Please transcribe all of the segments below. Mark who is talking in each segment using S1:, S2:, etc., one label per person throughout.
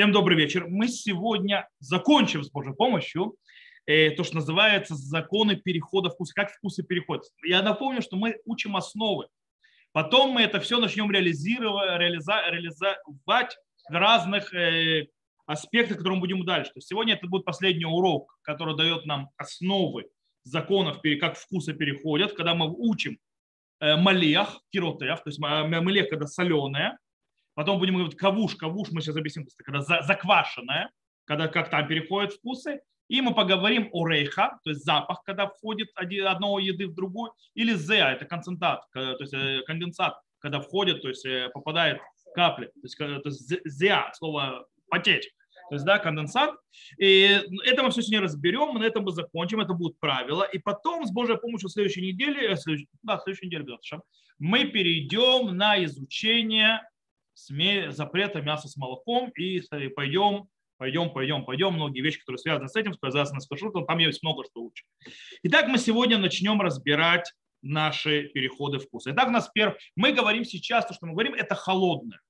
S1: Всем добрый вечер. Мы сегодня закончим с Божьей помощью э, то, что называется законы перехода вкуса. Как вкусы переходят. Я напомню, что мы учим основы. Потом мы это все начнем реализировать, реализа, реализовать в разных э, аспектах, которые мы будем дальше. То есть сегодня это будет последний урок, который дает нам основы законов, как вкусы переходят, когда мы учим э, малех, киротех, то есть малех, когда соленое, Потом будем говорить кавуш. Кавуш мы сейчас объясним, когда заквашенное, когда как там переходят вкусы. И мы поговорим о рейха, то есть запах, когда входит одного еды в другую, или зеа, это концентрат, то есть э, конденсат, когда входит, то есть э, попадает капли, то есть, то слово потечь. То есть, да, конденсат. И это мы все сегодня разберем, на этом мы закончим, это будут правила. И потом, с Божьей помощью, в следующей неделе, э, да, в следующей неделе, мы перейдем на изучение запрета мяса с молоком и пойдем, пойдем, пойдем, пойдем. Многие вещи, которые связаны с этим, связаны с кашрутом, там есть много что учить. Итак, мы сегодня начнем разбирать наши переходы вкуса. Итак, у нас перв... мы говорим сейчас, то, что мы говорим, это холодное.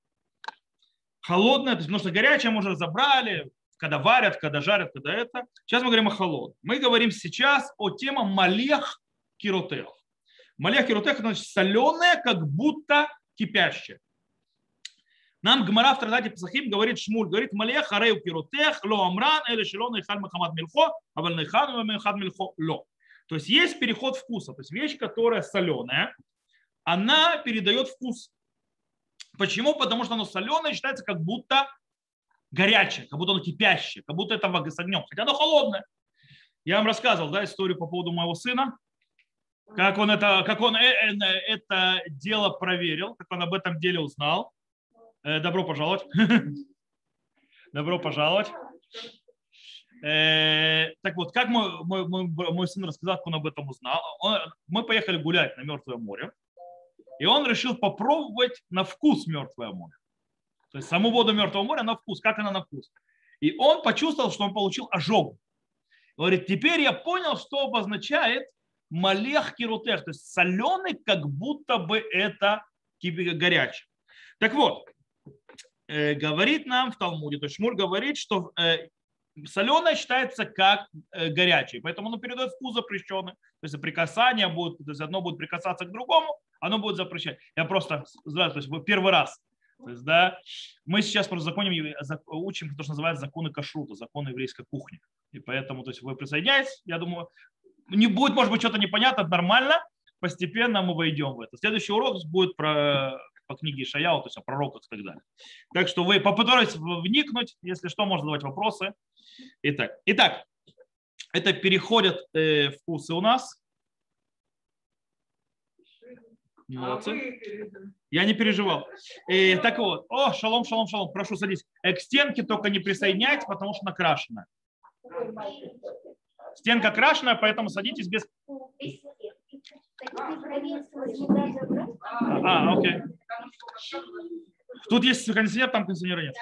S1: Холодное, то есть, потому что горячее мы уже разобрали, когда варят, когда жарят, когда это. Сейчас мы говорим о холодном. Мы говорим сейчас о теме малех киротех. Малех киротех, значит, соленое, как будто кипящее. Нам Гмара в Традате Пасахим говорит Шмуль, говорит Малех Харею Пиротех, Ло Амран, Или Шилон Ихаль Махамад Мильхо, Аваль Нейхан Махамад Мильхо Ло. То есть есть переход вкуса, то есть вещь, которая соленая, она передает вкус. Почему? Потому что оно соленое считается как будто горячее, как будто оно кипящее, как будто это с огнем, хотя оно холодное. Я вам рассказывал да, историю по поводу моего сына, как он, это, как он э, э, это дело проверил, как он об этом деле узнал. Э, добро пожаловать. Добро пожаловать. Э, так вот, как мой, мой, мой, сын рассказал, как он об этом узнал. Он, мы поехали гулять на Мертвое море, и он решил попробовать на вкус Мертвое море. То есть саму воду Мертвого моря на вкус, как она на вкус. И он почувствовал, что он получил ожог. Говорит, теперь я понял, что обозначает малех кирутех, то есть соленый, как будто бы это горячий. Так вот, говорит нам в Талмуде, то есть Шмур говорит, что э, соленое считается как э, горячее, поэтому оно передает вкус запрещенный. То есть прикасание будет, то есть одно будет прикасаться к другому, оно будет запрещать. Я просто, то есть первый раз. То есть, да, мы сейчас просто законим, учим то, что называется законы кашрута, законы еврейской кухни. И поэтому, то есть вы присоединяетесь, я думаю, не будет, может быть, что-то непонятно, нормально, постепенно мы войдем в это. Следующий урок будет про по книге Ишаяу, то есть о пророках и так далее. Так что вы попытайтесь вникнуть, если что, можно задавать вопросы. Итак, итак это переходят э, вкусы у нас. Молодцы. Я не переживал. Э, так вот, о, шалом, шалом, шалом, прошу садись. Э, к стенке только не присоединяйтесь, потому что накрашенная. Стенка крашеная, поэтому садитесь без... А, окей. Тут есть кондиционер, там кондиционера нет.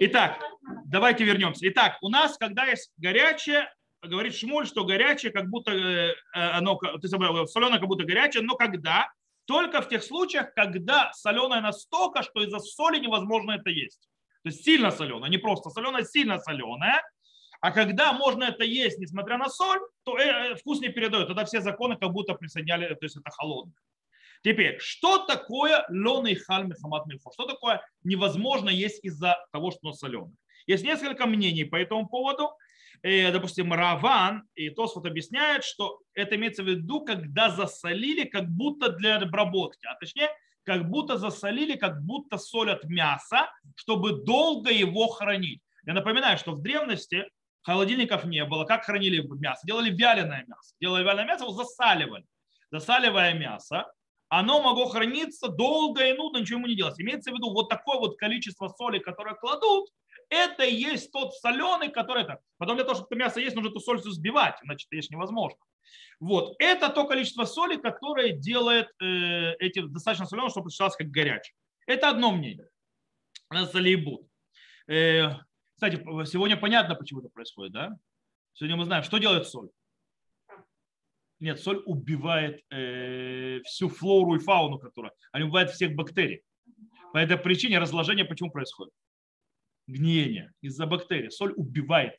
S1: Итак, давайте вернемся. Итак, у нас, когда есть горячее, говорит Шмуль, что горячее, как будто э, оно, то есть соленое, как будто горячее, но когда? Только в тех случаях, когда соленое настолько, что из-за соли невозможно это есть. То есть сильно соленое, не просто соленое, сильно соленое. А когда можно это есть, несмотря на соль, то э, вкус не передает. Тогда все законы как будто присоединяли, то есть это холодное. Теперь, что такое лоный халь мехамат мильхо? Что такое невозможно есть из-за того, что оно соленое? Есть несколько мнений по этому поводу. Э, допустим, Раван и Тосфот объясняет, что это имеется в виду, когда засолили как будто для обработки, а точнее, как будто засолили, как будто солят мясо, чтобы долго его хранить. Я напоминаю, что в древности холодильников не было. Как хранили мясо? Делали вяленое мясо. Делали вяленое мясо, его засаливали. Засаливая мясо, оно могло храниться долго и нудно, ничего ему не делать. Имеется в виду вот такое вот количество соли, которое кладут, это и есть тот соленый, который это. Потом для того, чтобы это мясо есть, нужно эту соль сбивать, иначе это есть невозможно. Вот. Это то количество соли, которое делает э, эти достаточно соленые, чтобы считалось как горячее. Это одно мнение. Залейбут. Э, кстати, сегодня понятно, почему это происходит, да? Сегодня мы знаем, что делает соль. Нет, соль убивает э, всю флору и фауну, которая, она убивает всех бактерий. По этой причине разложение почему происходит? гниения, из-за бактерий. Соль убивает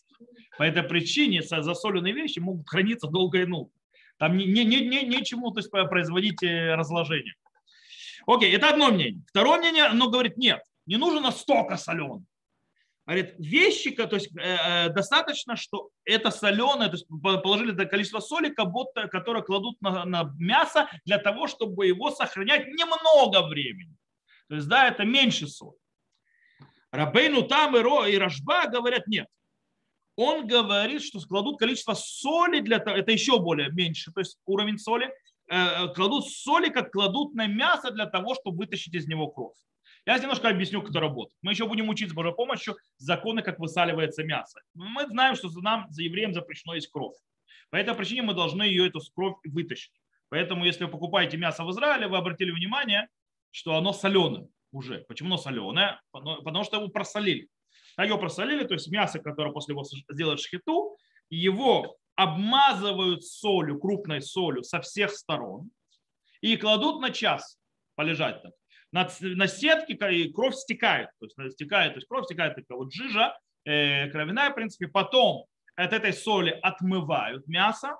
S1: По этой причине засоленные вещи могут храниться долго и ну. Там не, не, не, не, нечему то есть, производить э, разложение. Окей, это одно мнение. Второе мнение, оно говорит, нет, не нужно настолько соленый. Говорит, вещи, то есть э, э, достаточно, что это соленое, то есть положили это количество соли, как будто, которое кладут на, на мясо для того, чтобы его сохранять немного времени. То есть, да, это меньше соли. Рабейну там и, Ро, и Рожба говорят, нет. Он говорит, что кладут количество соли для того, это еще более меньше, то есть уровень соли, э, кладут соли, как кладут на мясо для того, чтобы вытащить из него кровь. Я немножко объясню, как это работает. Мы еще будем учить с Божьей помощью законы, как высаливается мясо. Мы знаем, что нам, за евреем, запрещено есть кровь. По этой причине мы должны ее, эту кровь, вытащить. Поэтому, если вы покупаете мясо в Израиле, вы обратили внимание, что оно соленое уже. Почему оно соленое? Потому что его просолили. А его просолили, то есть мясо, которое после его сделают шхиту, его обмазывают солью, крупной солью со всех сторон и кладут на час полежать так на, на сетке и кровь стекает. То есть стекает, то есть кровь стекает, такая вот жижа, э, кровяная, в принципе. Потом от этой соли отмывают мясо,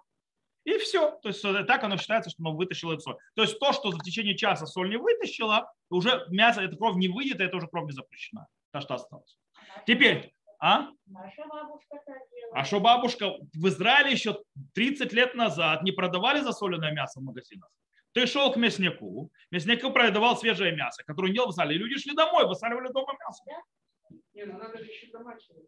S1: и все. То есть так оно считается, что оно вытащило эту соль. То есть то, что в течение часа соль не вытащила, уже мясо, эта кровь не выйдет, и это уже кровь не запрещена. То, что осталось. Теперь, а? А что бабушка в Израиле еще 30 лет назад не продавали засоленное мясо в магазинах? Ты шел к мяснику, мясник продавал свежее мясо, которое не высали, и люди шли домой, высаливали дома мясо. Не, ну надо же еще домашнее.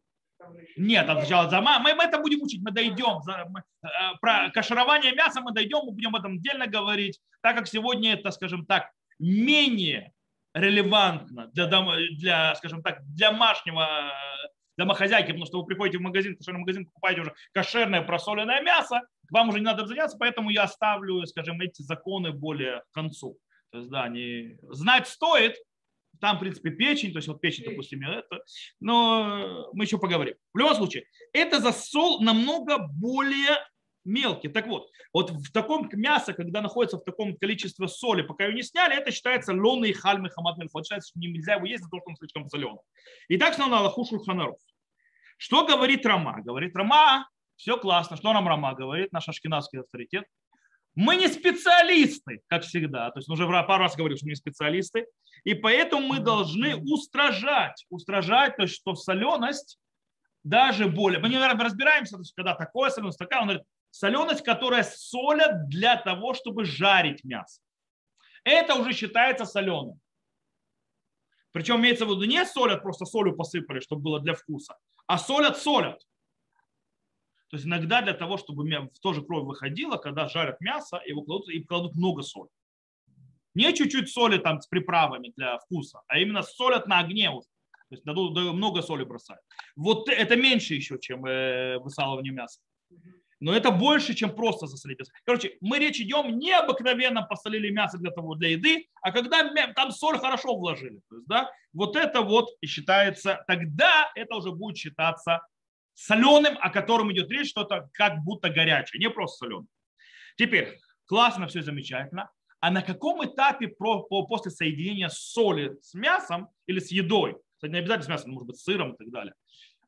S1: Нет, сначала за мы, это будем учить, мы дойдем. Э, про каширование мяса мы дойдем, мы будем об этом отдельно говорить, так как сегодня это, скажем так, менее релевантно для, для скажем так, для домашнего домохозяйки, потому что вы приходите в магазин, кошерный магазин, покупаете уже кошерное просоленное мясо, вам уже не надо заняться, поэтому я оставлю, скажем, эти законы более к концу. То есть, да, не... знать стоит, там, в принципе, печень, то есть вот печень, допустим, это, но мы еще поговорим. В любом случае, это засол намного более мелкий. Так вот, вот в таком мясо, когда находится в таком количестве соли, пока его не сняли, это считается лонный хальмы хамат мельхот. Считается, что нельзя его есть то, что он слишком соленый. И так что на Аллаху Шульханаров. Что говорит Рама? Говорит Рама, все классно. Что нам Рама говорит, наш ашкенадский авторитет? Мы не специалисты, как всегда. То есть уже пару раз говорил, что мы не специалисты. И поэтому мы должны устражать. Устражать, то есть что соленость даже более. Мы не разбираемся, то есть, когда такое соленость, такая. Он говорит, соленость, которая солят для того, чтобы жарить мясо. Это уже считается соленым. Причем имеется в виду не солят, просто солью посыпали, чтобы было для вкуса, а солят, солят. То есть иногда для того, чтобы тоже кровь выходила, когда жарят мясо, его кладут и кладут много соли. Не чуть-чуть соли там с приправами для вкуса, а именно солят на огне уже. То есть дадут, много соли бросают. Вот это меньше еще, чем э, высалывание мяса. Но это больше, чем просто засолить мясо. Короче, мы речь идем не обыкновенно посолили мясо для того, для еды, а когда там соль хорошо вложили. То есть, да, вот это вот и считается, тогда это уже будет считаться соленым, о котором идет речь, что-то как будто горячее, не просто соленым. Теперь, классно, все замечательно. А на каком этапе после соединения соли с мясом или с едой, кстати, не обязательно с мясом, может быть, с сыром и так далее,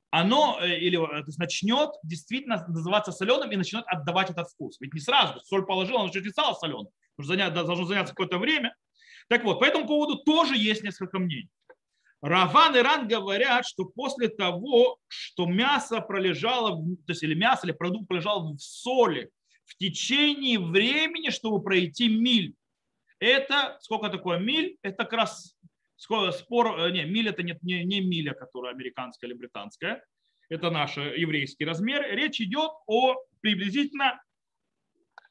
S1: оно э, или э, то есть, начнет действительно называться соленым и начнет отдавать этот вкус. Ведь не сразу, соль положил, он уже не стал соленым. Должно заняться какое-то время. Так вот, по этому поводу тоже есть несколько мнений. Раван и Ран говорят, что после того, что мясо пролежало, то есть или мясо, или продукт пролежал в соли в течение времени, чтобы пройти миль. Это, сколько такое миль? Это как раз спор, э, не, миль это не, не, не миля, которая американская или британская, это наш еврейский размер. Речь идет о приблизительно,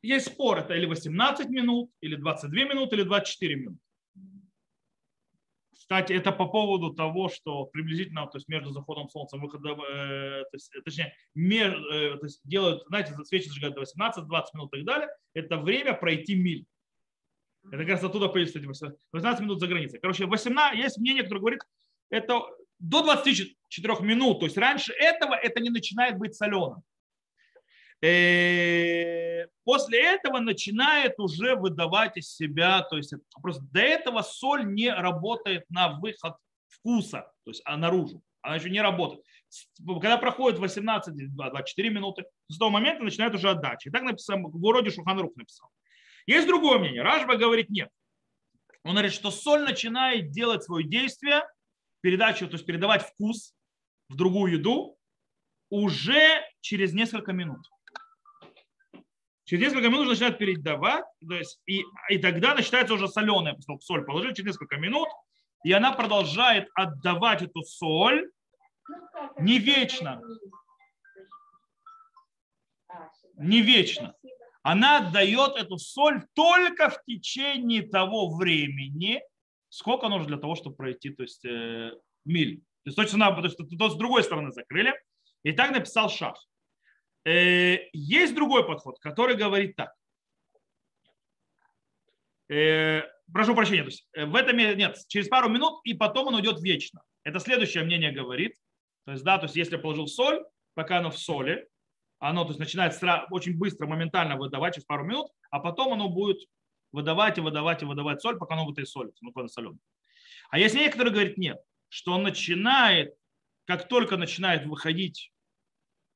S1: есть спор, это или 18 минут, или 22 минуты, или 24 минуты. Кстати, это по поводу того, что приблизительно то есть между заходом солнца и выходом, э, то есть, точнее, меж, э, то есть делают, знаете, свечи зажигают до 18-20 минут и так далее. Это время пройти миль. Это как раз оттуда появится 18 минут за границей. Короче, 18, есть мнение, которое говорит, это до 24 минут. То есть раньше этого это не начинает быть соленым. Э, после этого начинает уже выдавать из себя, то есть просто до этого соль не работает на выход вкуса, то есть а наружу. она еще не работает. Когда проходит 18-24 минуты, с того момента начинает уже отдача. И так написал, вроде Шуханрух написал. Есть другое мнение. Ражба говорит нет. Он говорит, что соль начинает делать свое действие, передачу, то есть передавать вкус в другую еду уже через несколько минут. Через несколько минут начинает передавать, то есть, и, и тогда начинается уже соленая, поскольку соль положили через несколько минут, и она продолжает отдавать эту соль не вечно. Не вечно. Она отдает эту соль только в течение того времени, сколько нужно для того, чтобы пройти то есть, э, миль. То есть, точно, то есть, то с другой стороны закрыли. И так написал Шах. Э, есть другой подход, который говорит так. Э, прошу прощения, то есть э, в этом нет, через пару минут и потом он уйдет вечно. Это следующее мнение говорит. То есть, да, то есть если я положил соль, пока оно в соли, оно то есть, начинает очень быстро, моментально выдавать через пару минут, а потом оно будет выдавать и выдавать и выдавать соль, пока оно в этой соли, ну, когда соленый. А если некоторые говорят нет, что он начинает, как только начинает выходить,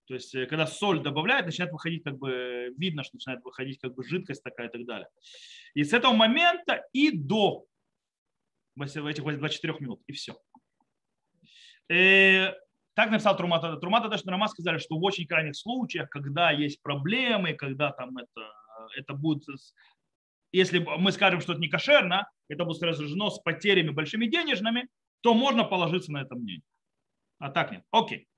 S1: то есть э, когда соль добавляет, начинает выходить, как бы видно, что начинает выходить как бы жидкость такая и так далее. И с этого момента и до этих 24 минут, и все. И э, так написал Трумата. Трумата даже Рама сказали, что в очень крайних случаях, когда есть проблемы, когда там это, это будет, если мы скажем, что это не кошерно, это будет сражено с потерями большими денежными, то можно положиться на это мнение. А так нет. Окей.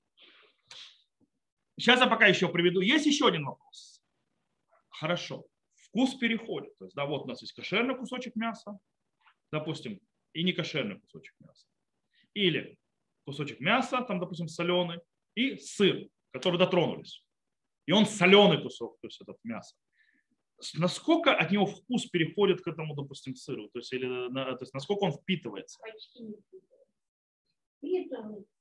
S1: Сейчас я пока еще приведу. Есть еще один вопрос. Хорошо. Вкус переходит. То есть, да, вот у нас есть кошерный кусочек мяса, допустим, и не кошерный кусочек мяса. Или кусочек мяса, там, допустим, соленый, и сыр, который дотронулись. И он соленый кусок, то есть этот мясо. Насколько от него вкус переходит к этому, допустим, сыру? То есть, или, то есть насколько он впитывается? Впитывается.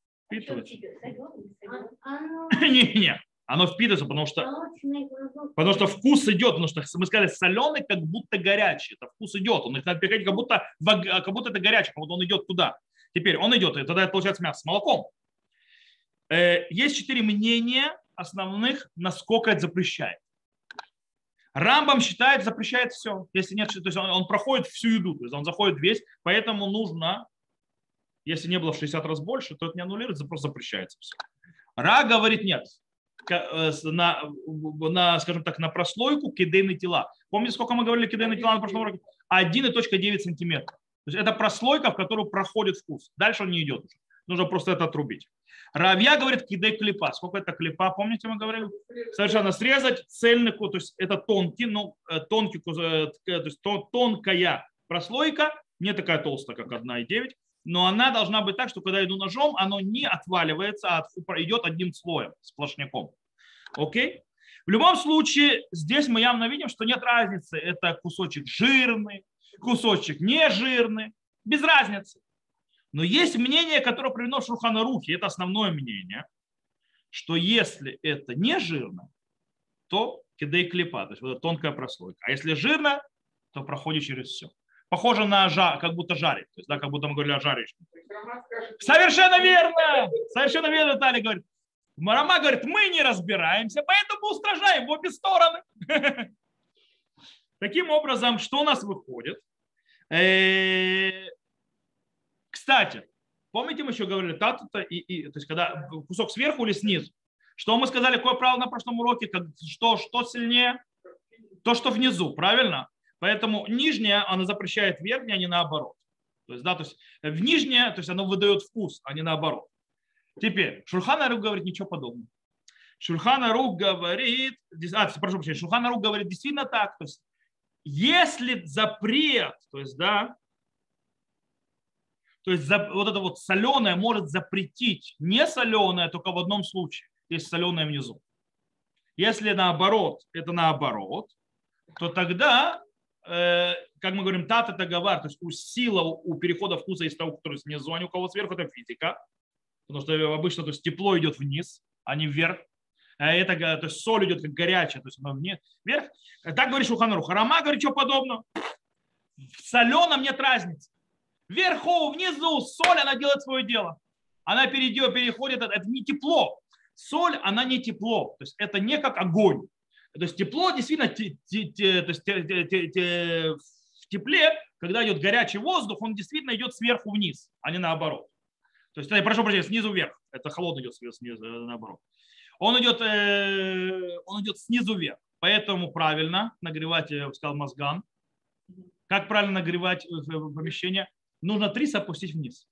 S1: Не-не, оно впитывается, потому что, потому что вкус идет, потому что мы сказали соленый, как будто горячий. Это вкус идет, он начинает переходить, как будто, как будто это горячий, как будто он идет туда. Теперь он идет, и тогда это получается мясо с молоком. Э, есть четыре мнения основных, насколько это запрещает. Рамбам считает, запрещает все. Если нет, то есть он, он проходит всю еду, то есть он заходит весь, поэтому нужно, если не было в 60 раз больше, то это не аннулируется, просто запрещается все. Ра говорит нет. Э, на, на, скажем так, на прослойку кидейные тела. Помните, сколько мы говорили кидейные тела на прошлом уроке? 1,9 сантиметра. То есть это прослойка, в которую проходит вкус. Дальше он не идет уже. Нужно просто это отрубить. Равья говорит кидей клипа. Сколько это клипа, помните, мы говорили? Совершенно срезать цельный, то есть это тонкий, ну, э, тонкий, э, то есть тонкая прослойка, не такая толстая, как 1,9, но она должна быть так, что когда иду ножом, оно не отваливается, а идет одним слоем, сплошняком. Окей? В любом случае, здесь мы явно видим, что нет разницы, это кусочек жирный, кусочек не жирный, без разницы. Но есть мнение, которое приведено в Шурханарухе, это основное мнение, что если это не жирно, то кидей клепа, то есть вот тонкая прослойка. А если жирно, то проходит через все. Похоже на жар, как будто жарит. То есть, да, как будто мы говорили о жаречке. Совершенно верно! Совершенно верно, Наталья говорит. Марама говорит, мы не разбираемся, поэтому устражаем в обе стороны. Таким образом, что у нас выходит? Э, кстати, помните, мы еще говорили, та-та-та, и, и, то есть когда кусок сверху или снизу. Что мы сказали, какое правило на прошлом уроке, как, что, что сильнее? То, что внизу, правильно? Поэтому нижняя, она запрещает верхняя, а не наоборот. То есть, да, то есть в нижнее, то есть оно выдает вкус, а не наоборот. Теперь, Шурхан Рук говорит ничего подобного. Шурхан Рук говорит, а, прошу прощения, Шурхан Рук говорит действительно так, то есть если запрет, то есть, да, то есть вот это вот соленое может запретить не соленое только в одном случае, если соленое внизу. Если наоборот, это наоборот, то тогда, как мы говорим, тата таговар, то есть у сила у перехода вкуса есть того, который снизу, а не у кого сверху, это физика. Потому что обычно то есть тепло идет вниз, а не вверх. А это, то есть соль идет как горячая, то есть вниз, вверх. Так говорит Шуханру. Харама говорит, что подобно. В соленом нет разницы. Вверху, внизу, соль, она делает свое дело. она перейдет, переходит, это не тепло. Соль, она не тепло, то есть это не как огонь. То есть тепло действительно, те, те, те, то есть те, те, те, в тепле, когда идет горячий воздух, он действительно идет сверху вниз, а не наоборот. То есть, прошу прощения, снизу вверх. Это холодный идет снизу, э, наоборот. Он идет, э, он идет снизу вверх. Поэтому правильно нагревать, я сказал, мозган. Как правильно нагревать помещение? Нужно 30 опустить вниз.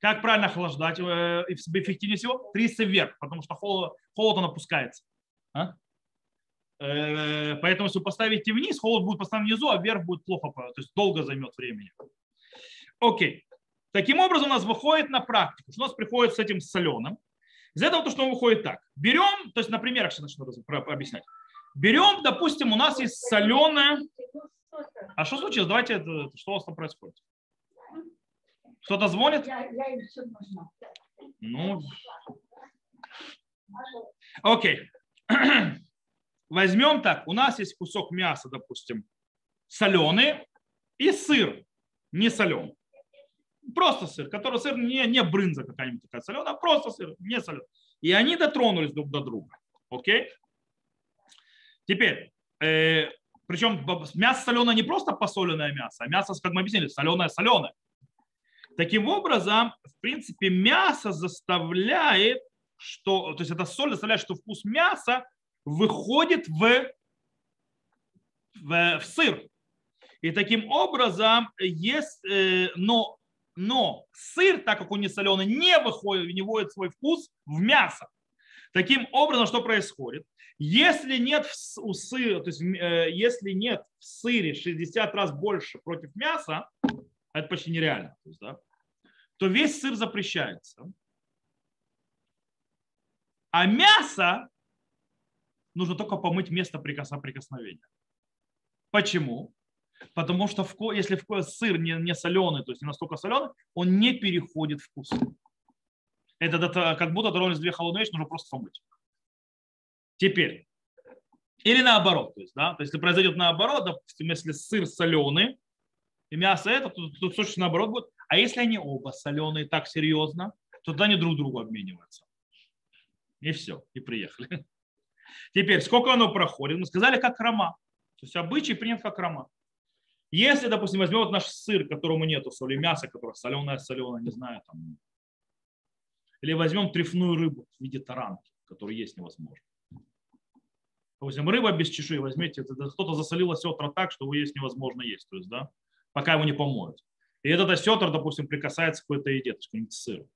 S1: Как правильно охлаждать? Э, эффективнее всего 30 вверх, потому что холод, холод он опускается. А? Э, поэтому, если вы поставите вниз, холод будет поставлен внизу, а вверх будет плохо, то есть долго займет времени. Окей. Таким образом, у нас выходит на практику, что у нас приходит с этим соленым. Из этого то, что он выходит так. Берем, то есть на примерах сейчас начну объяснять. Берем, допустим, у нас есть соленое. А что случилось? Давайте, что у вас там происходит? Кто-то звонит? Ну, окей. Возьмем так, у нас есть кусок мяса, допустим, соленый и сыр не соленый. Просто сыр, который сыр не, не брынза какая-нибудь такая соленая, а просто сыр, не соленый. И они дотронулись друг до друга. Окей? Теперь, э, причем мясо соленое не просто посоленное мясо, а мясо, как мы объяснили, соленое-соленое. Таким образом, в принципе, мясо заставляет, что, то есть это соль заставляет, что вкус мяса выходит в, в, в сыр. И таким образом, есть, э, но, но сыр, так как он не соленый, не выходит, не вводит свой вкус в мясо. Таким образом, что происходит? Если нет у сыра, то есть, э, если нет в сыре 60 раз больше против мяса, это почти нереально, то, есть, да, то весь сыр запрещается. А мясо нужно только помыть место прикосновения. Почему? Потому что если сыр не, не соленый, то есть не настолько соленый, он не переходит вкус. Это, это как будто тронулись две холодные вещи, нужно просто помыть. Теперь. Или наоборот. То есть, да, то есть, если произойдет наоборот, допустим, если сыр соленый, и мясо это, то тут точно наоборот будет. А если они оба соленые так серьезно, то тогда они друг другу обмениваются. И все, и приехали. Теперь, сколько оно проходит? Мы сказали, как рома. То есть обычай принят как рома. Если, допустим, возьмем вот наш сыр, которому нету соли, мясо, которое соленое, соленое, не знаю, там, или возьмем трефную рыбу в виде таранки, которую есть невозможно. Допустим, рыба без чешуи, возьмите, кто-то засолил осетра так, что его есть невозможно есть, то есть, да, пока его не помоют. И этот осетр, допустим, прикасается к какой-то еде, то есть к сыру.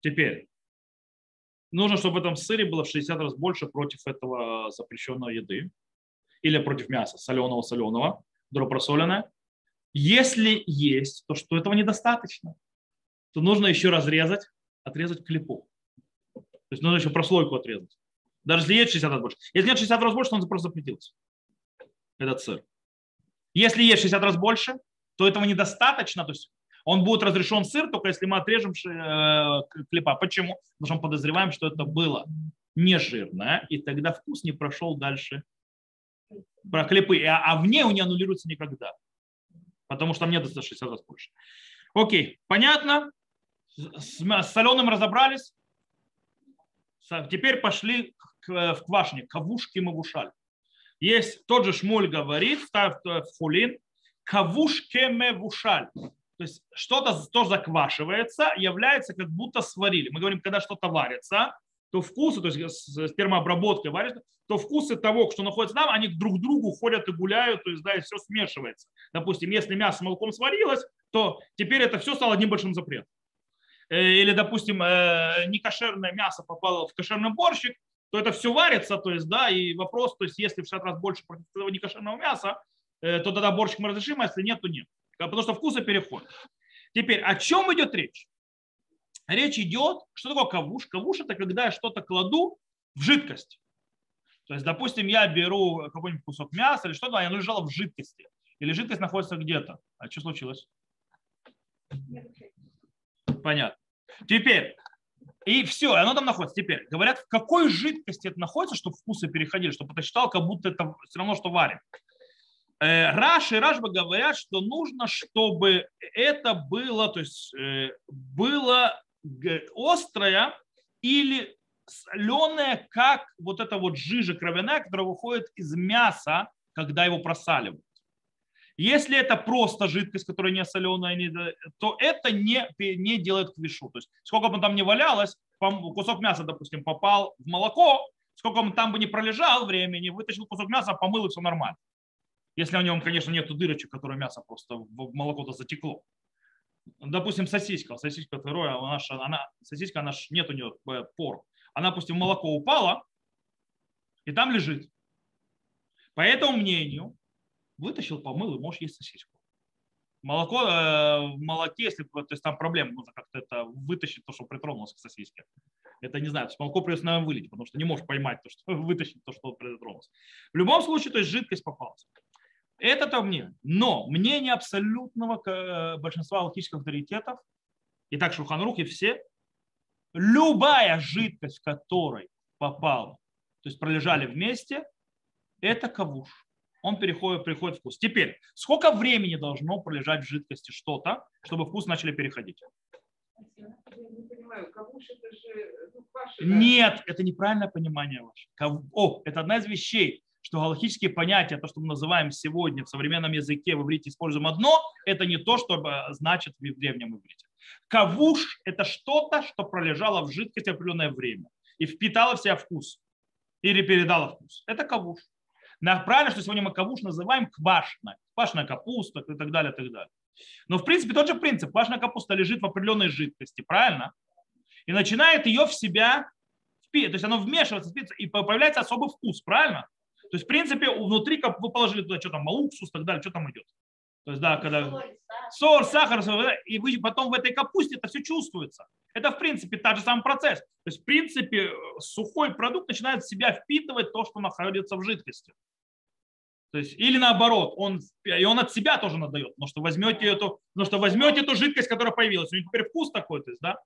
S1: Теперь, нужно, чтобы в этом сыре было в 60 раз больше против этого запрещенной еды или против мяса, соленого, соленого, просоленное. Если есть, то что этого недостаточно, то нужно еще разрезать, отрезать клепу. То есть нужно еще прослойку отрезать. Даже если есть 60 раз больше. Если нет 60 раз больше, то он просто запретился. Этот сыр. Если есть 60 раз больше, то этого недостаточно. То есть он будет разрешен сыр, только если мы отрежем э, клепа. Почему? Потому что мы подозреваем, что это было не жирное, и тогда вкус не прошел дальше про клепы. А, а в ней он не аннулируется никогда. Потому что там нет 60 раз больше. Окей, понятно? С, с соленым разобрались. Теперь пошли к, в квашне, кавушки мавушаль. Есть тот же Шмуль говорит в Хулин, кавушке мевушаль. То есть что-то тоже заквашивается, является как будто сварили. Мы говорим, когда что-то варится, то вкусы, то есть с термообработкой варится, то вкусы того, что находится там, они друг к другу ходят и гуляют, то есть да, и все смешивается. Допустим, если мясо с молоком сварилось, то теперь это все стало одним большим запретом. Э, или, допустим, э, некошерное мясо попало в кошерный борщик, то это все варится, то есть, да, и вопрос, то есть, если в 60 раз больше некошерного мяса, э, то тогда борщик мы разрешим, а если нет, то нет потому что вкусы переходят. Теперь, о чем идет речь? Речь идет, что такое кавуш? Кавуш это когда я что-то кладу в жидкость. То есть, допустим, я беру какой-нибудь кусок мяса или что-то, оно лежало в жидкости. Или жидкость находится где-то. А что случилось? Понятно. Теперь, и все, оно там находится. Теперь, говорят, в какой жидкости это находится, чтобы вкусы переходили, чтобы это считал, как будто это все равно, что варим. Э, Раш и Рашба говорят, что нужно, чтобы это было, то есть э, было острое или соленое, как вот эта вот жижа кровяная, которая выходит из мяса, когда его просаливают. Если это просто жидкость, которая не соленая, то это не, не делает квишу. То есть сколько бы там ни валялось, кусок мяса, допустим, попал в молоко, сколько он там бы не пролежал времени, вытащил кусок мяса, помыл и все нормально. Если в нем, конечно, нет дырочек, которые мясо просто в молоко-то затекло. Допустим, сосиска. Сосиска второе, она, она, сосиска, она, нет у нее э, пор. Она, допустим, молоко упала, и там лежит. По этому мнению, вытащил, помыл, и можешь есть сосиску. Молоко, э, в молоке, если то есть там проблема, нужно как-то это вытащить, то, что притронулось к сосиске. Это не знаю, то есть молоко придется, наверное, вылить, потому что не можешь поймать то, что вытащить то, что притронулось. В любом случае, то есть жидкость попалась. Это то мнение. Но мнение абсолютного э, большинства алхимических авторитетов, и так Шуханрух, и все, любая жидкость, в которой попала, то есть пролежали вместе, это кавуш. Он переходит, приходит вкус. Теперь, сколько времени должно пролежать в жидкости что-то, чтобы вкус начали переходить? Нет, это неправильное понимание ваше. О, это одна из вещей что галактические понятия, то, что мы называем сегодня в современном языке, в иврите используем одно, это не то, что э, значит в древнем иврите. Кавуш – это что-то, что пролежало в жидкости определенное время и впитало в себя вкус или передало вкус. Это кавуш. Правильно, что сегодня мы кавуш называем квашной. Квашная капуста и так далее, и так далее. Но в принципе тот же принцип. Квашная капуста лежит в определенной жидкости, правильно? И начинает ее в себя то есть оно вмешивается, и появляется особый вкус, правильно? То есть, в принципе, внутри, как вы положили туда что там, уксус и так далее, что там идет. То есть, да, когда соль, сахар, и вы потом в этой капусте это все чувствуется. Это, в принципе, тот же самый процесс. То есть, в принципе, сухой продукт начинает в себя впитывать то, что находится в жидкости. То есть, или наоборот, он, и он от себя тоже надает, потому что возьмете эту, потому что возьмете эту жидкость, которая появилась, у нее теперь вкус такой, то есть, да,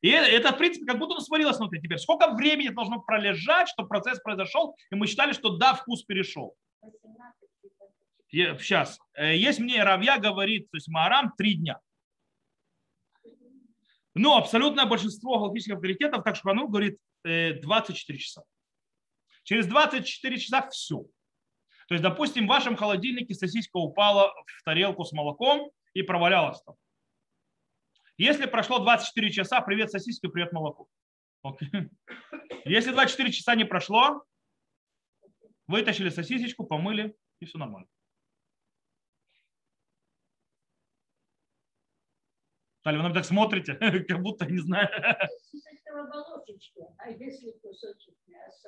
S1: и это, в принципе, как будто он сварилось внутри. Теперь сколько времени должно пролежать, чтобы процесс произошел, и мы считали, что да, вкус перешел. Сейчас. Э, есть мне Равья говорит, то есть Маарам, три дня. Но абсолютное большинство галактических авторитетов, так что оно говорит 24 э, часа. Через 24 часа все. То есть, допустим, в вашем холодильнике сосиска упала в тарелку с молоком и провалялась там. Если прошло 24 часа, привет сосиска, привет молоко. Okay. Если 24 часа не прошло, вытащили сосисечку, помыли, и все нормально. Таля, вы нам так смотрите, как будто не знаю.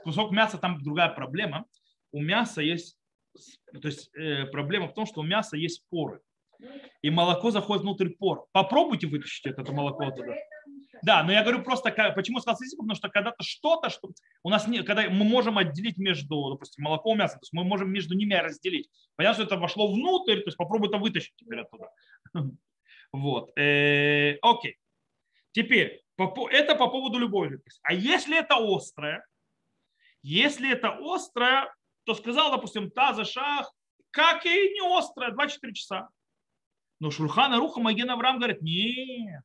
S1: Кусок мяса, там другая проблема. У мяса есть, то есть э, проблема в том, что у мяса есть поры и молоко заходит внутрь пор. Попробуйте вытащить это, это молоко оттуда. Да, но я говорю просто, почему сказал статистику, потому что когда-то что-то, что у нас не, когда мы можем отделить между, допустим, молоко и мясо, то есть мы можем между ними разделить. Понятно, что это вошло внутрь, то есть попробуй это вытащить теперь оттуда. Вот. Э, окей. Теперь, это по поводу жидкости. А если это острое, если это острое, то сказал, допустим, таза, шах, как и не острое, 24 часа. Но Шурхана Руха Маген Авраам говорит, нет,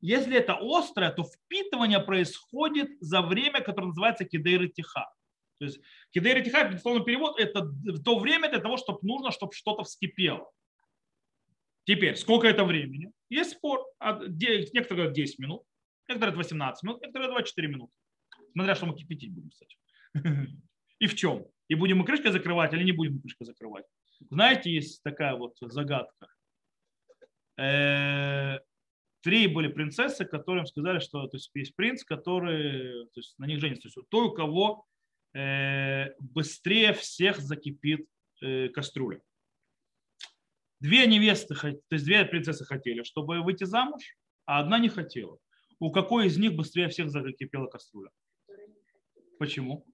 S1: если это острое, то впитывание происходит за время, которое называется кидейр тиха. То есть кидейр тиха, безусловно, перевод, это то время для того, чтобы нужно, чтобы что-то вскипело. Теперь, сколько это времени? Есть спор. Некоторые говорят 10 минут, некоторые говорят 18 минут, некоторые 24 минуты. Смотря, что мы кипятить будем, кстати. И в чем? И будем мы крышкой закрывать или не будем мы крышкой закрывать? Знаете, есть такая вот загадка. Э, три были принцессы, которым сказали, что то есть, есть принц, который то есть, на них женится. То есть той, у кого э, быстрее всех закипит э, кастрюля. Две невесты, то есть две принцессы хотели, чтобы выйти замуж, а одна не хотела. У какой из них быстрее всех закипела кастрюля? Почему?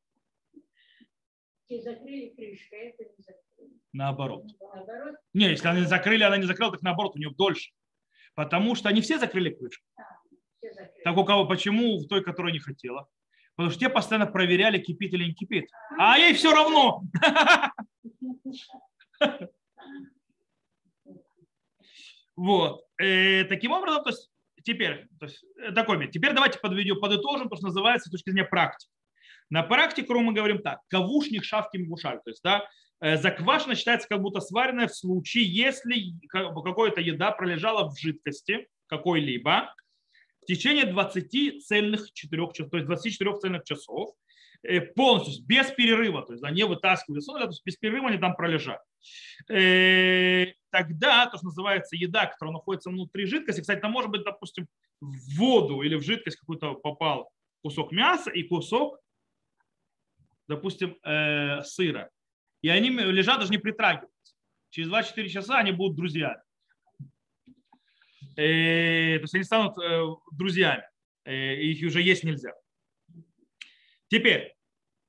S1: Закрыли крышкой, это не закрыли. Наоборот. наоборот. Не, если они закрыли, она не закрыла, так наоборот, у нее дольше. Потому что они все закрыли крышку. Так у кого, почему в той, которая не хотела? Потому что те постоянно проверяли, кипит или не кипит. А ей все равно. Вот. Э, таким образом, то есть теперь, то есть, э, такой момент. Теперь давайте подведем, подытожим то, что называется с точки зрения практики. На практику мы говорим так. Кавушник шавки мгушаль. То есть, да, э, заквашено считается как будто сваренное в случае, если какая-то еда пролежала в жидкости какой-либо в течение 20 цельных 4 часов, то есть 24 цельных часов, Э, полностью, без перерыва, то есть да, не вытаскивали то есть без перерыва они там пролежат. Э, тогда то, что называется еда, которая находится внутри жидкости, кстати, там может быть, допустим, в воду или в жидкость какой-то попал кусок мяса и кусок, допустим, э, сыра. И они лежат, даже не притрагиваются. Через 24 часа они будут друзьями. то есть они станут друзьями. их уже есть нельзя. Теперь,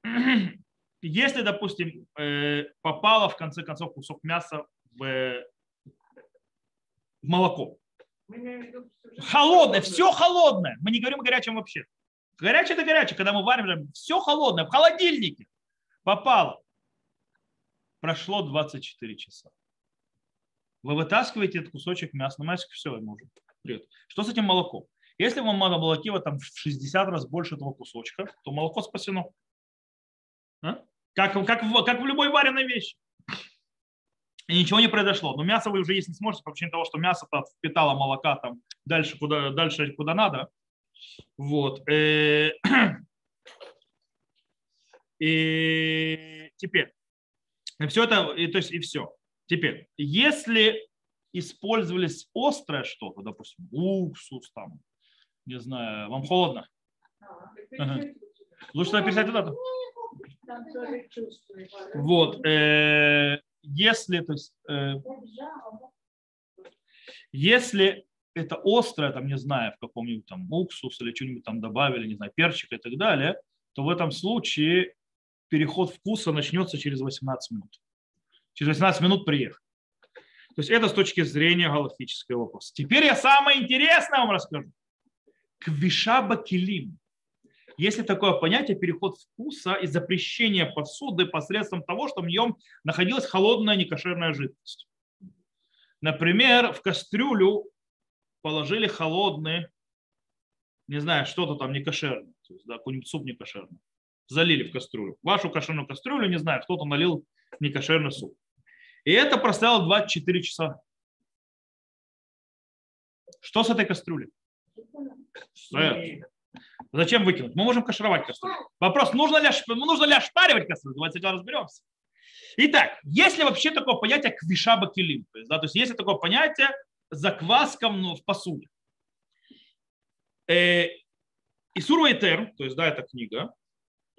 S1: если, допустим, э, попало в конце концов кусок мяса в молоко, холодное, все холодное, мы не говорим о горячем вообще. Горячее это горячее, когда мы варим, все холодное, в холодильнике попало. Прошло 24 часа. Вы вытаскиваете этот кусочек мяса, на все, ему уже Что с этим молоком? Если вам надо молоки там, в 60 раз больше этого кусочка, то молоко спасено. А? Как, как, в, как в любой вареной вещи. И ничего не произошло. Но мясо вы уже есть не сможете по причине того, что мясо впитало молока там дальше, куда, дальше, куда надо. Вот. Э, и теперь, все это, и, то есть и все. Теперь, если использовались острое что-то, допустим, уксус, там, не знаю, вам холодно? Ага. Лучше туда. Вот. Э, если, то есть, э, если это острое, там, не знаю, в каком-нибудь там уксус или что-нибудь там добавили, не знаю, перчик и так далее, то в этом случае переход вкуса начнется через 18 минут. Через 18 минут приехать. То есть это с точки зрения галактического вопроса. Теперь я самое интересное вам расскажу квишаба килим. Есть такое понятие переход вкуса и запрещение посуды посредством того, что в нем находилась холодная некошерная жидкость. Например, в кастрюлю положили холодный, не знаю, что-то там некошерное, то есть, да, какой-нибудь суп некошерный. Залили в кастрюлю. Вашу кошерную кастрюлю, не знаю, кто-то налил некошерный суп. И это простояло 24 часа. Что с этой кастрюлей? Зачем выкинуть? Мы можем кашировать кастрюлю. Вопрос, нужно ли, нужно ли ошпаривать кастрюлю? Давайте сейчас разберемся. Итак, есть ли вообще такое понятие квишаба килим? То есть, да, то есть есть ли такое понятие закваска в посуде? Э, Исур Вайтер, то есть, да, это книга,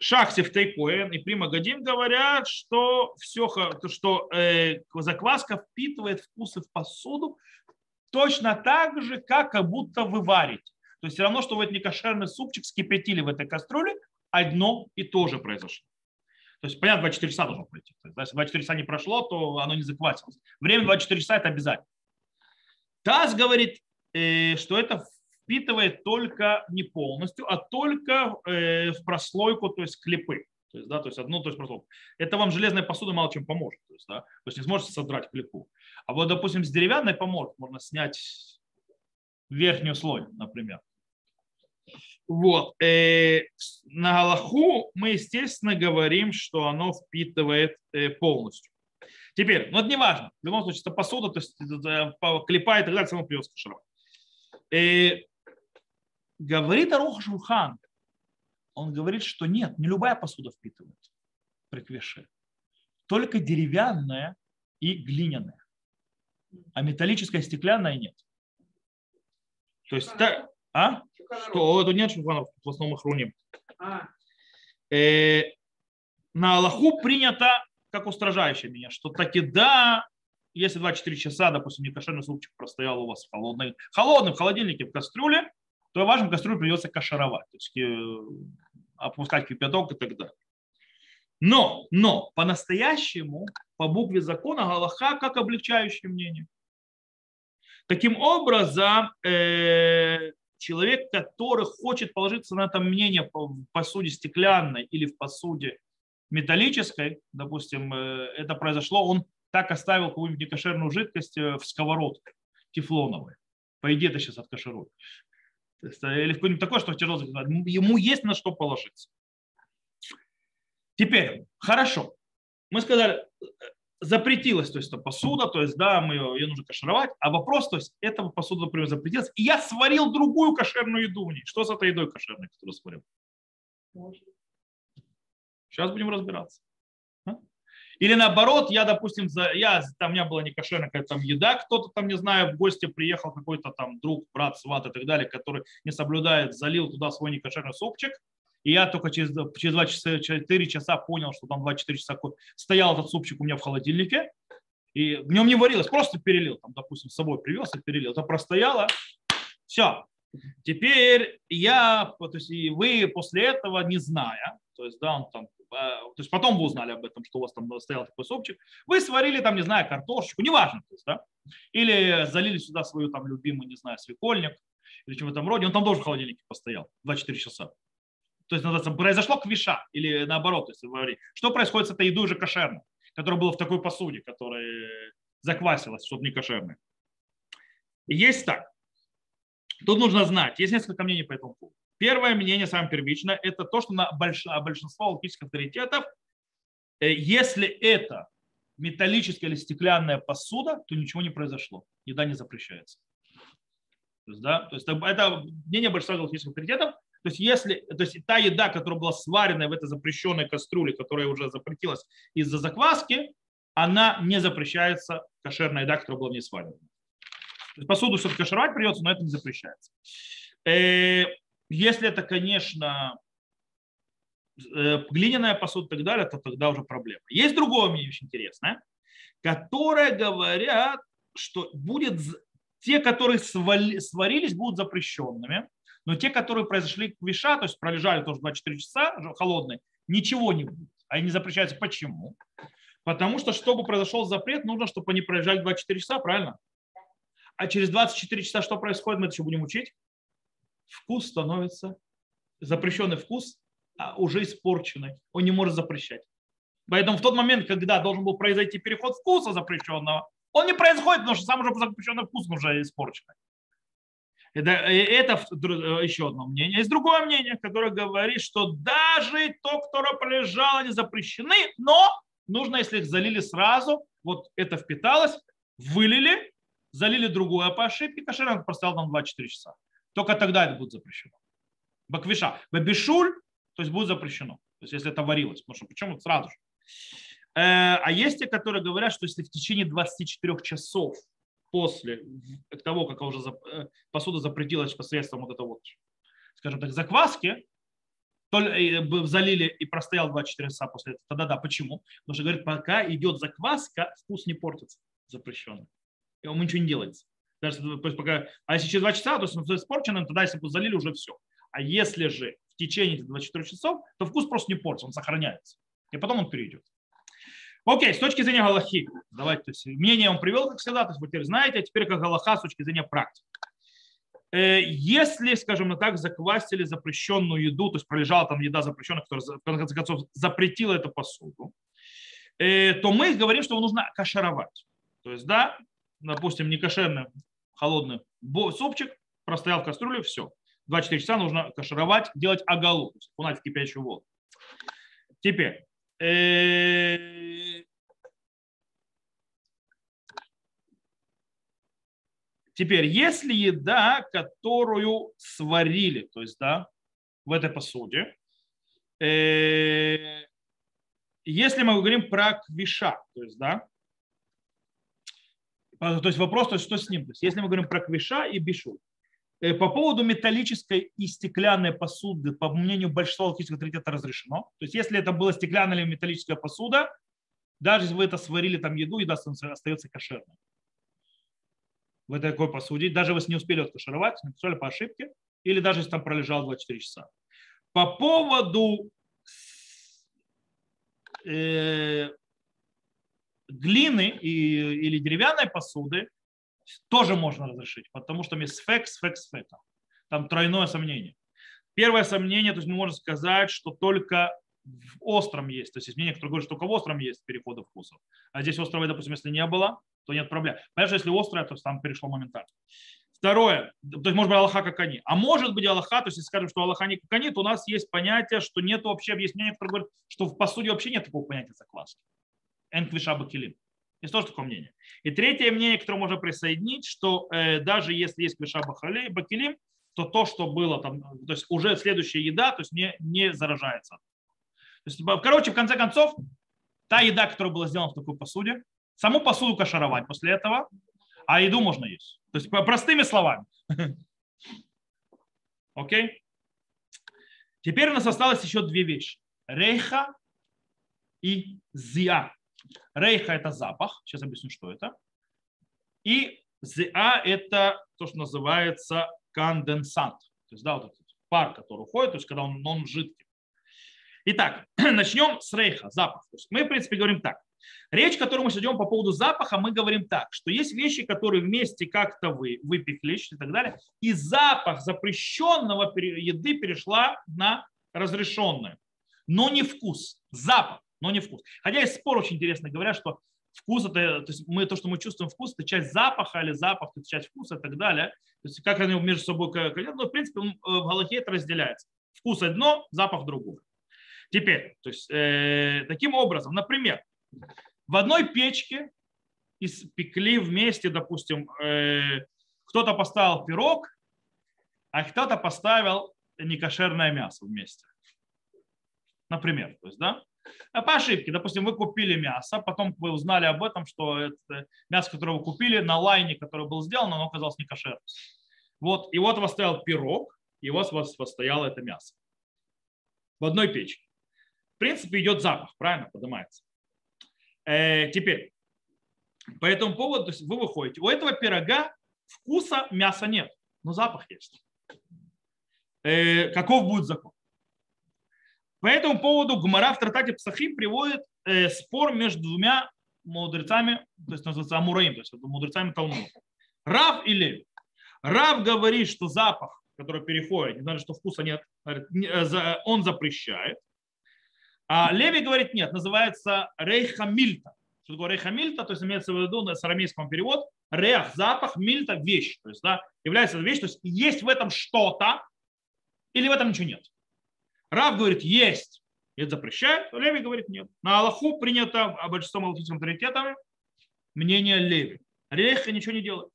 S1: Шахсев Тейкоэн и Прима Гадим говорят, что, все, что э, закваска впитывает вкусы в посуду точно так же, как, как будто вы варите. То есть все равно, что вы этот некошерный супчик скипятили в этой кастрюле, одно и то же произошло. То есть, понятно, 24 часа должно пройти. То есть, если 24 часа не прошло, то оно не заквасилось. Время 24 часа – это обязательно. ТАСС говорит, э, что это впитывает только не полностью, а только э, в прослойку, то есть клепы. То есть, да, то есть одну, то есть прослойку. Это вам железная посуда мало чем поможет. То есть, да, то есть не сможете содрать клепу. А вот, допустим, с деревянной поможет. Можно снять верхний слой, например. Вот. Э, на Галаху мы, естественно, говорим, что оно впитывает полностью. Теперь, ну это не важно. В любом случае, это посуда, то есть клепа и так далее, все равно придется кашировать. Э, говорит Аруха Шурхан, он говорит, что нет, не любая посуда впитывает при квеше. Только деревянная и глиняная. А металлическая стеклянная нет. То есть, так, а? Что? Это нет шуханов, в основном хруним. А. Э, на Аллаху принято, как устражающее меня, что таки да, если 24 часа, допустим, некошерный супчик простоял у вас холодный, холодный в холодильнике в кастрюле, то вашему кастрюлю придется кашаровать, то есть э, опускать кипяток и так далее. Но, но по-настоящему, по букве закона, Галаха как облегчающее мнение. Таким образом, э, человек, который хочет положиться на это мнение в посуде стеклянной или в посуде металлической, допустим, э, это произошло, он так оставил какую-нибудь некошерную жидкость э, в сковородке тефлоновой. По идее, это сейчас откаширует. Или какое-нибудь такое, что тяжело Ему есть на что положиться. Теперь, хорошо. Мы сказали, запретилась, то есть это посуда, то есть да, мы ее, ее нужно кашировать, а вопрос, то есть этого посуда, например, запретилась, и я сварил другую кошерную еду в ней. Что с этой едой кошерной, которую сварил? Сейчас будем разбираться. Или наоборот, я, допустим, за, я, там у меня была не кошерная какая-то еда, кто-то там, не знаю, в гости приехал какой-то там друг, брат, сват и так далее, который не соблюдает, залил туда свой некошерный супчик, и я только через, через 2 часа, 4 часа понял, что там 2-4 часа стоял этот супчик у меня в холодильнике. И в нем не варилось, просто перелил. Там, допустим, с собой привез и перелил. Это простояло. Все. Теперь я, то есть и вы после этого, не зная, то есть, да, он там, то есть потом вы узнали об этом, что у вас там стоял такой супчик, вы сварили там, не знаю, картошечку, неважно, то есть, да, или залили сюда свою там любимый, не знаю, свекольник, или чем в этом роде, он там тоже в холодильнике постоял 24 часа то есть называется, произошло квиша, или наоборот, если говорить, что происходит с этой едой уже кошерной, которая была в такой посуде, которая заквасилась, чтобы не кошерной. Есть так. Тут нужно знать, есть несколько мнений по этому поводу. Первое мнение, самое первичное, это то, что на большинство логических авторитетов, э, если это металлическая или стеклянная посуда, то ничего не произошло. Еда не запрещается. То есть, да, то есть это мнение большинства логических авторитетов, то есть, если, то есть та еда, которая была сварена в этой запрещенной кастрюле, которая уже запретилась из-за закваски, она не запрещается, кошерная еда, которая была в ней сварена. Посуду все-таки кашировать придется, но это не запрещается. Если это, конечно, э, глиняная посуда и так далее, то тогда уже проблема. Есть другое мнение очень интересное, которое говорят, что будет те, которые сварились, будут запрещенными, но те, которые произошли к виша, то есть пролежали тоже 24 часа холодные, ничего не будет. Они запрещаются. Почему? Потому что, чтобы произошел запрет, нужно, чтобы они пролежали 24 часа, правильно? А через 24 часа что происходит, мы это еще будем учить? Вкус становится, запрещенный вкус, а уже испорченный. Он не может запрещать. Поэтому в тот момент, когда должен был произойти переход вкуса запрещенного, он не происходит, потому что сам уже запрещенный вкус уже испорченный. Это, э, это э, еще одно мнение. Есть другое мнение, которое говорит, что даже то, которое пролежало, они запрещены, но нужно, если их залили сразу, вот это впиталось, вылили, залили другое по ошибке, кашер простоял там 24 часа. Только тогда это будет запрещено. Баквиша. Бабишуль, то есть будет запрещено. То есть если это варилось. Потому что почему сразу же. Э, а есть те, которые говорят, что если в течение 24 часов после того, как уже э, посуда запретилась посредством вот этого вот, скажем так, закваски, то э, залили и простоял 24 часа после этого. Тогда да, почему? Потому что, говорит, пока идет закваска, вкус не портится, запрещенный. И ему ничего не делается. Даже, то есть пока, а если через 2 часа, то есть он испорченным, тогда если бы залили, уже все. А если же в течение этих 24 часов, то вкус просто не портится, он сохраняется. И потом он перейдет. Окей, с точки зрения Галахи, давайте, то есть мнение он привел, как всегда, то есть вы теперь знаете, а теперь как Галаха с точки зрения практики. Э, если, скажем так, заквасили запрещенную еду, то есть пролежала там еда запрещенная, которая, в конце концов, запретила эту посуду, э, то мы говорим, что нужно кашаровать. То есть, да, допустим, не холодный супчик, простоял в кастрюле, все. 24 часа нужно кашировать, делать есть окунать в кипящую воду. Теперь, Э, теперь, если еда, которую сварили, то есть, да, в этой посуде, э, если мы говорим про квиша, то есть, да, то есть вопрос, то есть, что с ним? То есть, если мы говорим про квиша и бишу, Э, по поводу металлической и стеклянной посуды, по мнению большинства логических авторитета, разрешено. То есть если это была стеклянная или металлическая посуда, даже если вы это сварили там еду, еда остается кошерной. В такой посуде, даже если не успели откашировать, написали по ошибке, или даже если там пролежал 24 часа. По поводу э, глины и, или деревянной посуды, тоже можно разрешить, потому что есть сфек, сфек, сфека. Там тройное сомнение. Первое сомнение, то есть мы можем сказать, что только в остром есть. То есть есть мнение, которое говорит, что только в остром есть переходы вкусов. А здесь острова, допустим, если не было, то нет проблем. Понимаешь, если острое, то там перешло моментально. Второе, то есть может быть Аллаха как они. А может быть Аллаха, то есть если скажем, что Аллаха не как они, то у нас есть понятие, что нет вообще объяснения, которое говорит, что в посуде вообще нет такого понятия закваски. Энквиша бакилим. Есть тоже такое мнение. И третье мнение, которое можно присоединить, что э, даже если есть квиша бакилим, то то, что было там, то есть уже следующая еда, то есть не, не заражается. То есть, короче, в конце концов, та еда, которая была сделана в такой посуде, саму посуду кашаровать после этого, а еду можно есть. То есть простыми словами. Окей? Теперь у нас осталось еще две вещи. Рейха и зиа. Рейха – это запах. Сейчас объясню, что это. И зиа – это то, что называется конденсант. То есть, да, вот этот пар, который уходит, то есть, когда он, он жидкий. Итак, начнем с рейха, запах. То есть мы, в принципе, говорим так. Речь, которую мы ведем по поводу запаха, мы говорим так, что есть вещи, которые вместе как-то вы выпеклись и так далее, и запах запрещенного еды перешла на разрешенное, но не вкус, запах, но не вкус. Хотя есть спор очень интересно, говорят, что вкус это, то есть мы, то, что мы чувствуем вкус, это часть запаха или запах, это часть вкуса и так далее. То есть как они между собой, но в принципе в Галахе это разделяется. Вкус одно, запах другое. Теперь, то есть, э, таким образом, например, в одной печке испекли вместе, допустим, э, кто-то поставил пирог, а кто-то поставил некошерное мясо вместе. Например, то есть, да? А по ошибке, допустим, вы купили мясо, потом вы узнали об этом, что это мясо, которое вы купили на лайне, которое было сделано, оно оказалось не кошерным. Вот, и вот у вас стоял пирог, и у вас, у вас стояло это мясо в одной печке. В принципе, идет запах, правильно, поднимается. Э, теперь, по этому поводу, есть вы выходите, у этого пирога вкуса мяса нет, но запах есть. Э, каков будет закон? По этому поводу Гумара в Тратате Псахим приводит э, спор между двумя мудрецами, то есть называется Амураим, то есть мудрецами Талмуда. Рав и Лев. Рав говорит, что запах, который переходит, не знаю, что вкуса нет, э, он запрещает. А Леви говорит, нет, называется рейха мильта. Что такое рейха мильта? То есть имеется в виду на арамейском перевод рех, запах, мильта, вещь. То есть, да, является вещь, то есть есть в этом что-то или в этом ничего нет. Рав говорит, есть. Это запрещает, а Леви говорит, нет. На Аллаху принято большинством аллахическим авторитетами мнение Леви. Рейха ничего не делает.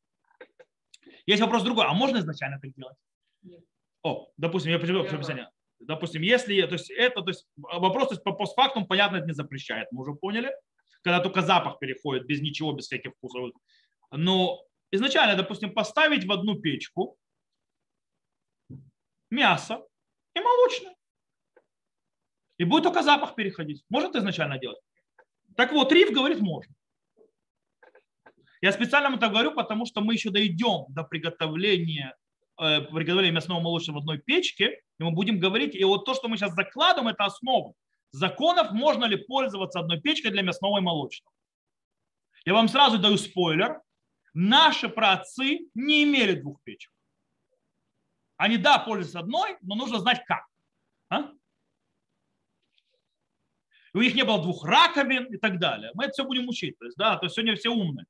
S1: Есть вопрос другой, а можно изначально так делать? Нет. О, допустим, я приведу описание допустим, если, то есть это, то есть вопрос то есть по постфактум, понятно, это не запрещает, мы уже поняли, когда только запах переходит без ничего, без всяких вкусов. Но изначально, допустим, поставить в одну печку мясо и молочное. И будет только запах переходить. Может изначально делать? Так вот, Риф говорит, можно. Я специально так говорю, потому что мы еще дойдем до приготовления Э, приготовления мясного молочного в одной печке, и мы будем говорить, и вот то, что мы сейчас закладываем, это основа законов, можно ли пользоваться одной печкой для мясного и молочного. Я вам сразу даю спойлер. Наши праотцы не имели двух печек. Они, да, пользуются одной, но нужно знать как. А? У них не было двух раковин и так далее. Мы это все будем учить. То есть, да, то есть сегодня все умные.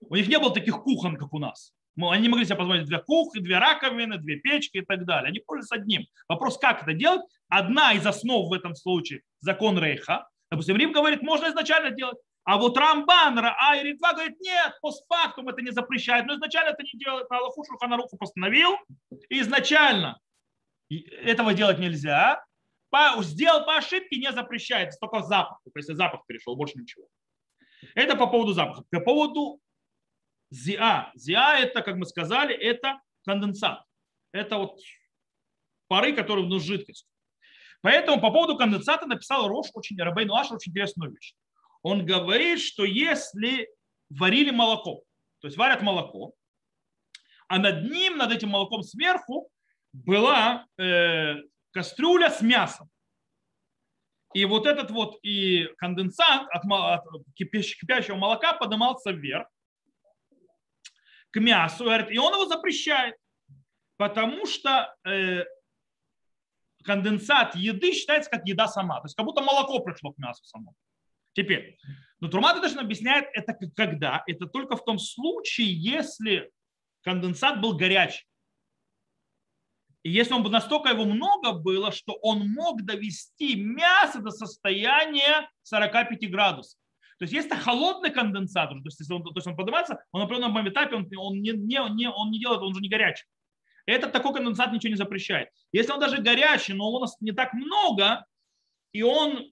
S1: У них не было таких кухон, как у нас. Они не могли себе позволить две кухни, две раковины, две печки и так далее. Они пользуются одним. Вопрос, как это делать? Одна из основ в этом случае – закон Рейха. Допустим, Рим говорит, можно изначально делать. А вот Рамбан, а и Ритва говорит, нет, постфактум это не запрещает. Но изначально это не делает. Аллаху Шурханаруху постановил. И изначально этого делать нельзя. По, сделал по ошибке, не запрещает. Только запах. Если запах перешел, больше ничего. Это по поводу запаха. По поводу Зиа. Зиа это, как мы сказали, это конденсат. Это вот пары, которые внутри жидкости. Поэтому по поводу конденсата написал Рош очень, Рабейн Лаш очень интересную вещь. Он говорит, что если варили молоко, то есть варят молоко, а над ним, над этим молоком сверху была э, кастрюля с мясом. И вот этот вот и конденсат от, от кипящего молока поднимался вверх к мясу, и он его запрещает, потому что э, конденсат еды считается как еда сама. То есть как будто молоко пришло к мясу само. Теперь, но Турмат точно объясняет это когда? Это только в том случае, если конденсат был горячий. И если он бы настолько его много было, что он мог довести мясо до состояния 45 градусов. То есть если это холодный конденсат, то есть, если он, то есть он поднимается, он на определенном этапе он, он, не, не, не, он не делает, он уже не горячий. Этот такой конденсат ничего не запрещает. Если он даже горячий, но у нас не так много, и он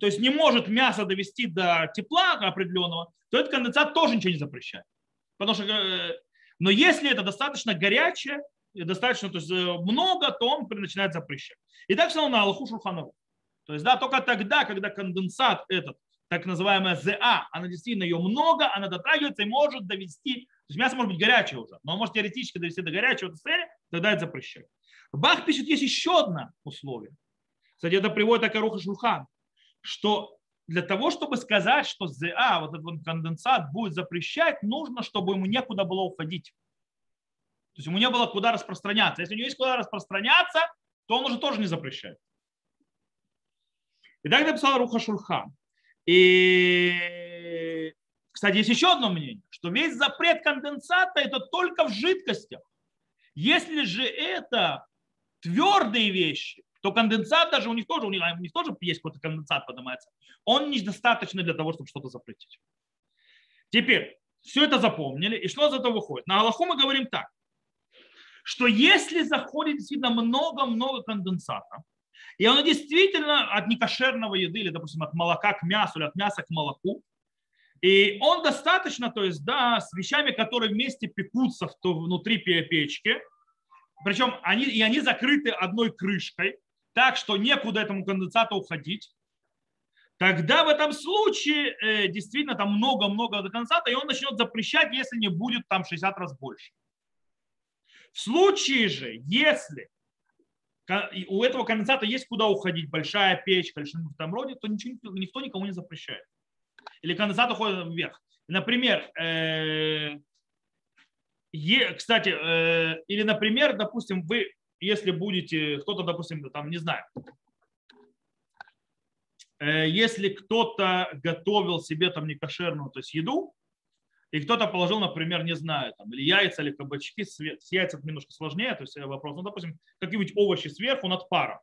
S1: то есть не может мясо довести до тепла определенного, то этот конденсат тоже ничего не запрещает. Потому что, э, но если это достаточно горячее, достаточно то есть э, много, то он начинает запрещать. И так все на Аллаху Шурханову. То есть, да, только тогда, когда конденсат этот, так называемая ЗА, она действительно ее много, она дотрагивается и может довести, то есть мясо может быть горячее уже, но может теоретически довести до горячего состояния, тогда это запрещает. Бах пишет, есть еще одно условие. Кстати, это приводит Акаруха Шурхан, что для того, чтобы сказать, что ЗА, вот этот конденсат будет запрещать, нужно, чтобы ему некуда было уходить. То есть ему не было куда распространяться. Если у него есть куда распространяться, то он уже тоже не запрещает. И так написал Руха Шурхан. И, кстати, есть еще одно мнение, что весь запрет конденсата это только в жидкостях. Если же это твердые вещи, то конденсат даже у них тоже, у них, у них тоже есть какой-то конденсат поднимается. Он недостаточный для того, чтобы что-то запретить. Теперь, все это запомнили, и что из этого выходит? На Аллаху мы говорим так, что если заходит действительно много-много конденсата, и оно действительно от некошерного еды, или, допустим, от молока к мясу, или от мяса к молоку, и он достаточно, то есть, да, с вещами, которые вместе пекутся внутри печки, причем они, и они закрыты одной крышкой, так что некуда этому конденсату уходить, тогда в этом случае э, действительно там много-много конденсата, и он начнет запрещать, если не будет там 60 раз больше. В случае же, если у этого конденсата есть куда уходить, большая или что-нибудь в этом роде, то ничего, никто никому не запрещает. Или конденсат уходит вверх. Например, э, кстати, э, или, например, допустим, вы, если будете, кто-то, допустим, там, не знаю, э, если кто-то готовил себе там некошерную, то есть еду, и кто-то положил, например, не знаю, там, или яйца, или кабачки, с яйцами немножко сложнее, то есть вопрос, ну, допустим, какие-нибудь овощи сверху над паром.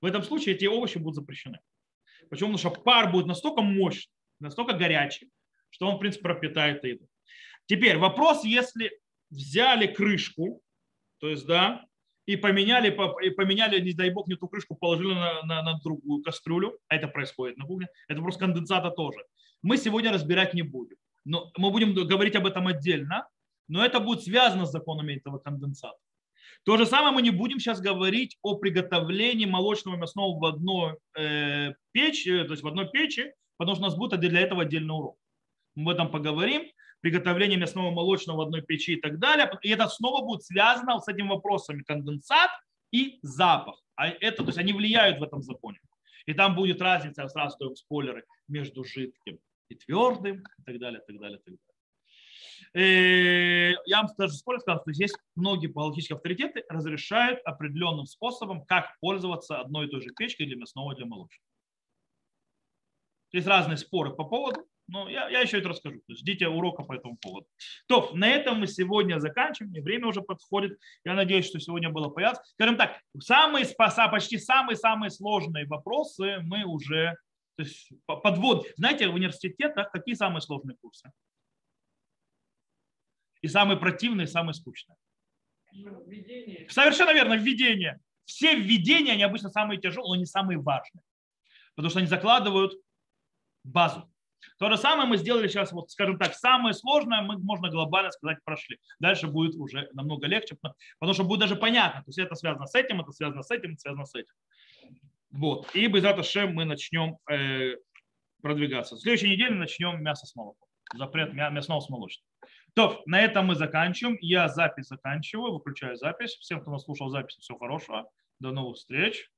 S1: В этом случае эти овощи будут запрещены. Почему? Потому что пар будет настолько мощный, настолько горячий, что он, в принципе, пропитает еду. Теперь вопрос, если взяли крышку, то есть, да, и поменяли, и поменяли, не дай бог, не ту крышку, положили на, на, на другую кастрюлю, а это происходит на кухне, это просто конденсата тоже. Мы сегодня разбирать не будем. Но мы будем говорить об этом отдельно, но это будет связано с законами этого конденсата. То же самое мы не будем сейчас говорить о приготовлении молочного мясного в одной э, печи, э, то есть в одной печи, потому что у нас будет для этого отдельный урок. Мы об этом поговорим. Приготовление мясного молочного в одной печи и так далее. И это снова будет связано с этими вопросами конденсат и запах. А это, то есть они влияют в этом законе. И там будет разница, я сразу стою спойлеры, между жидким и твердым, и так далее, и так далее, и так далее. Я вам даже спорю сказал, что здесь многие психологические авторитеты разрешают определенным способом, как пользоваться одной и той же печкой для мясного и для молочного. Есть разные споры по поводу, но я, я еще это расскажу. Ждите урока по этому поводу. То, на этом мы сегодня заканчиваем. Время уже подходит. Я надеюсь, что сегодня было понятно. Скажем так, самые, почти самые-самые сложные вопросы мы уже то есть подвод. Знаете, в университетах какие самые сложные курсы? И самые противные, и самые скучные. Введение. Совершенно верно, введение. Все введения, они обычно самые тяжелые, но не самые важные. Потому что они закладывают базу. То же самое мы сделали сейчас, вот, скажем так, самое сложное мы, можно глобально сказать, прошли. Дальше будет уже намного легче, потому что будет даже понятно, то есть это связано с этим, это связано с этим, это связано с этим. Вот. И без этого шем мы начнем э, продвигаться. В следующей неделе начнем мясо с молоком. Запрет мясного с молочным. То, на этом мы заканчиваем. Я запись заканчиваю, выключаю запись. Всем, кто нас слушал запись, всего хорошего. До новых встреч.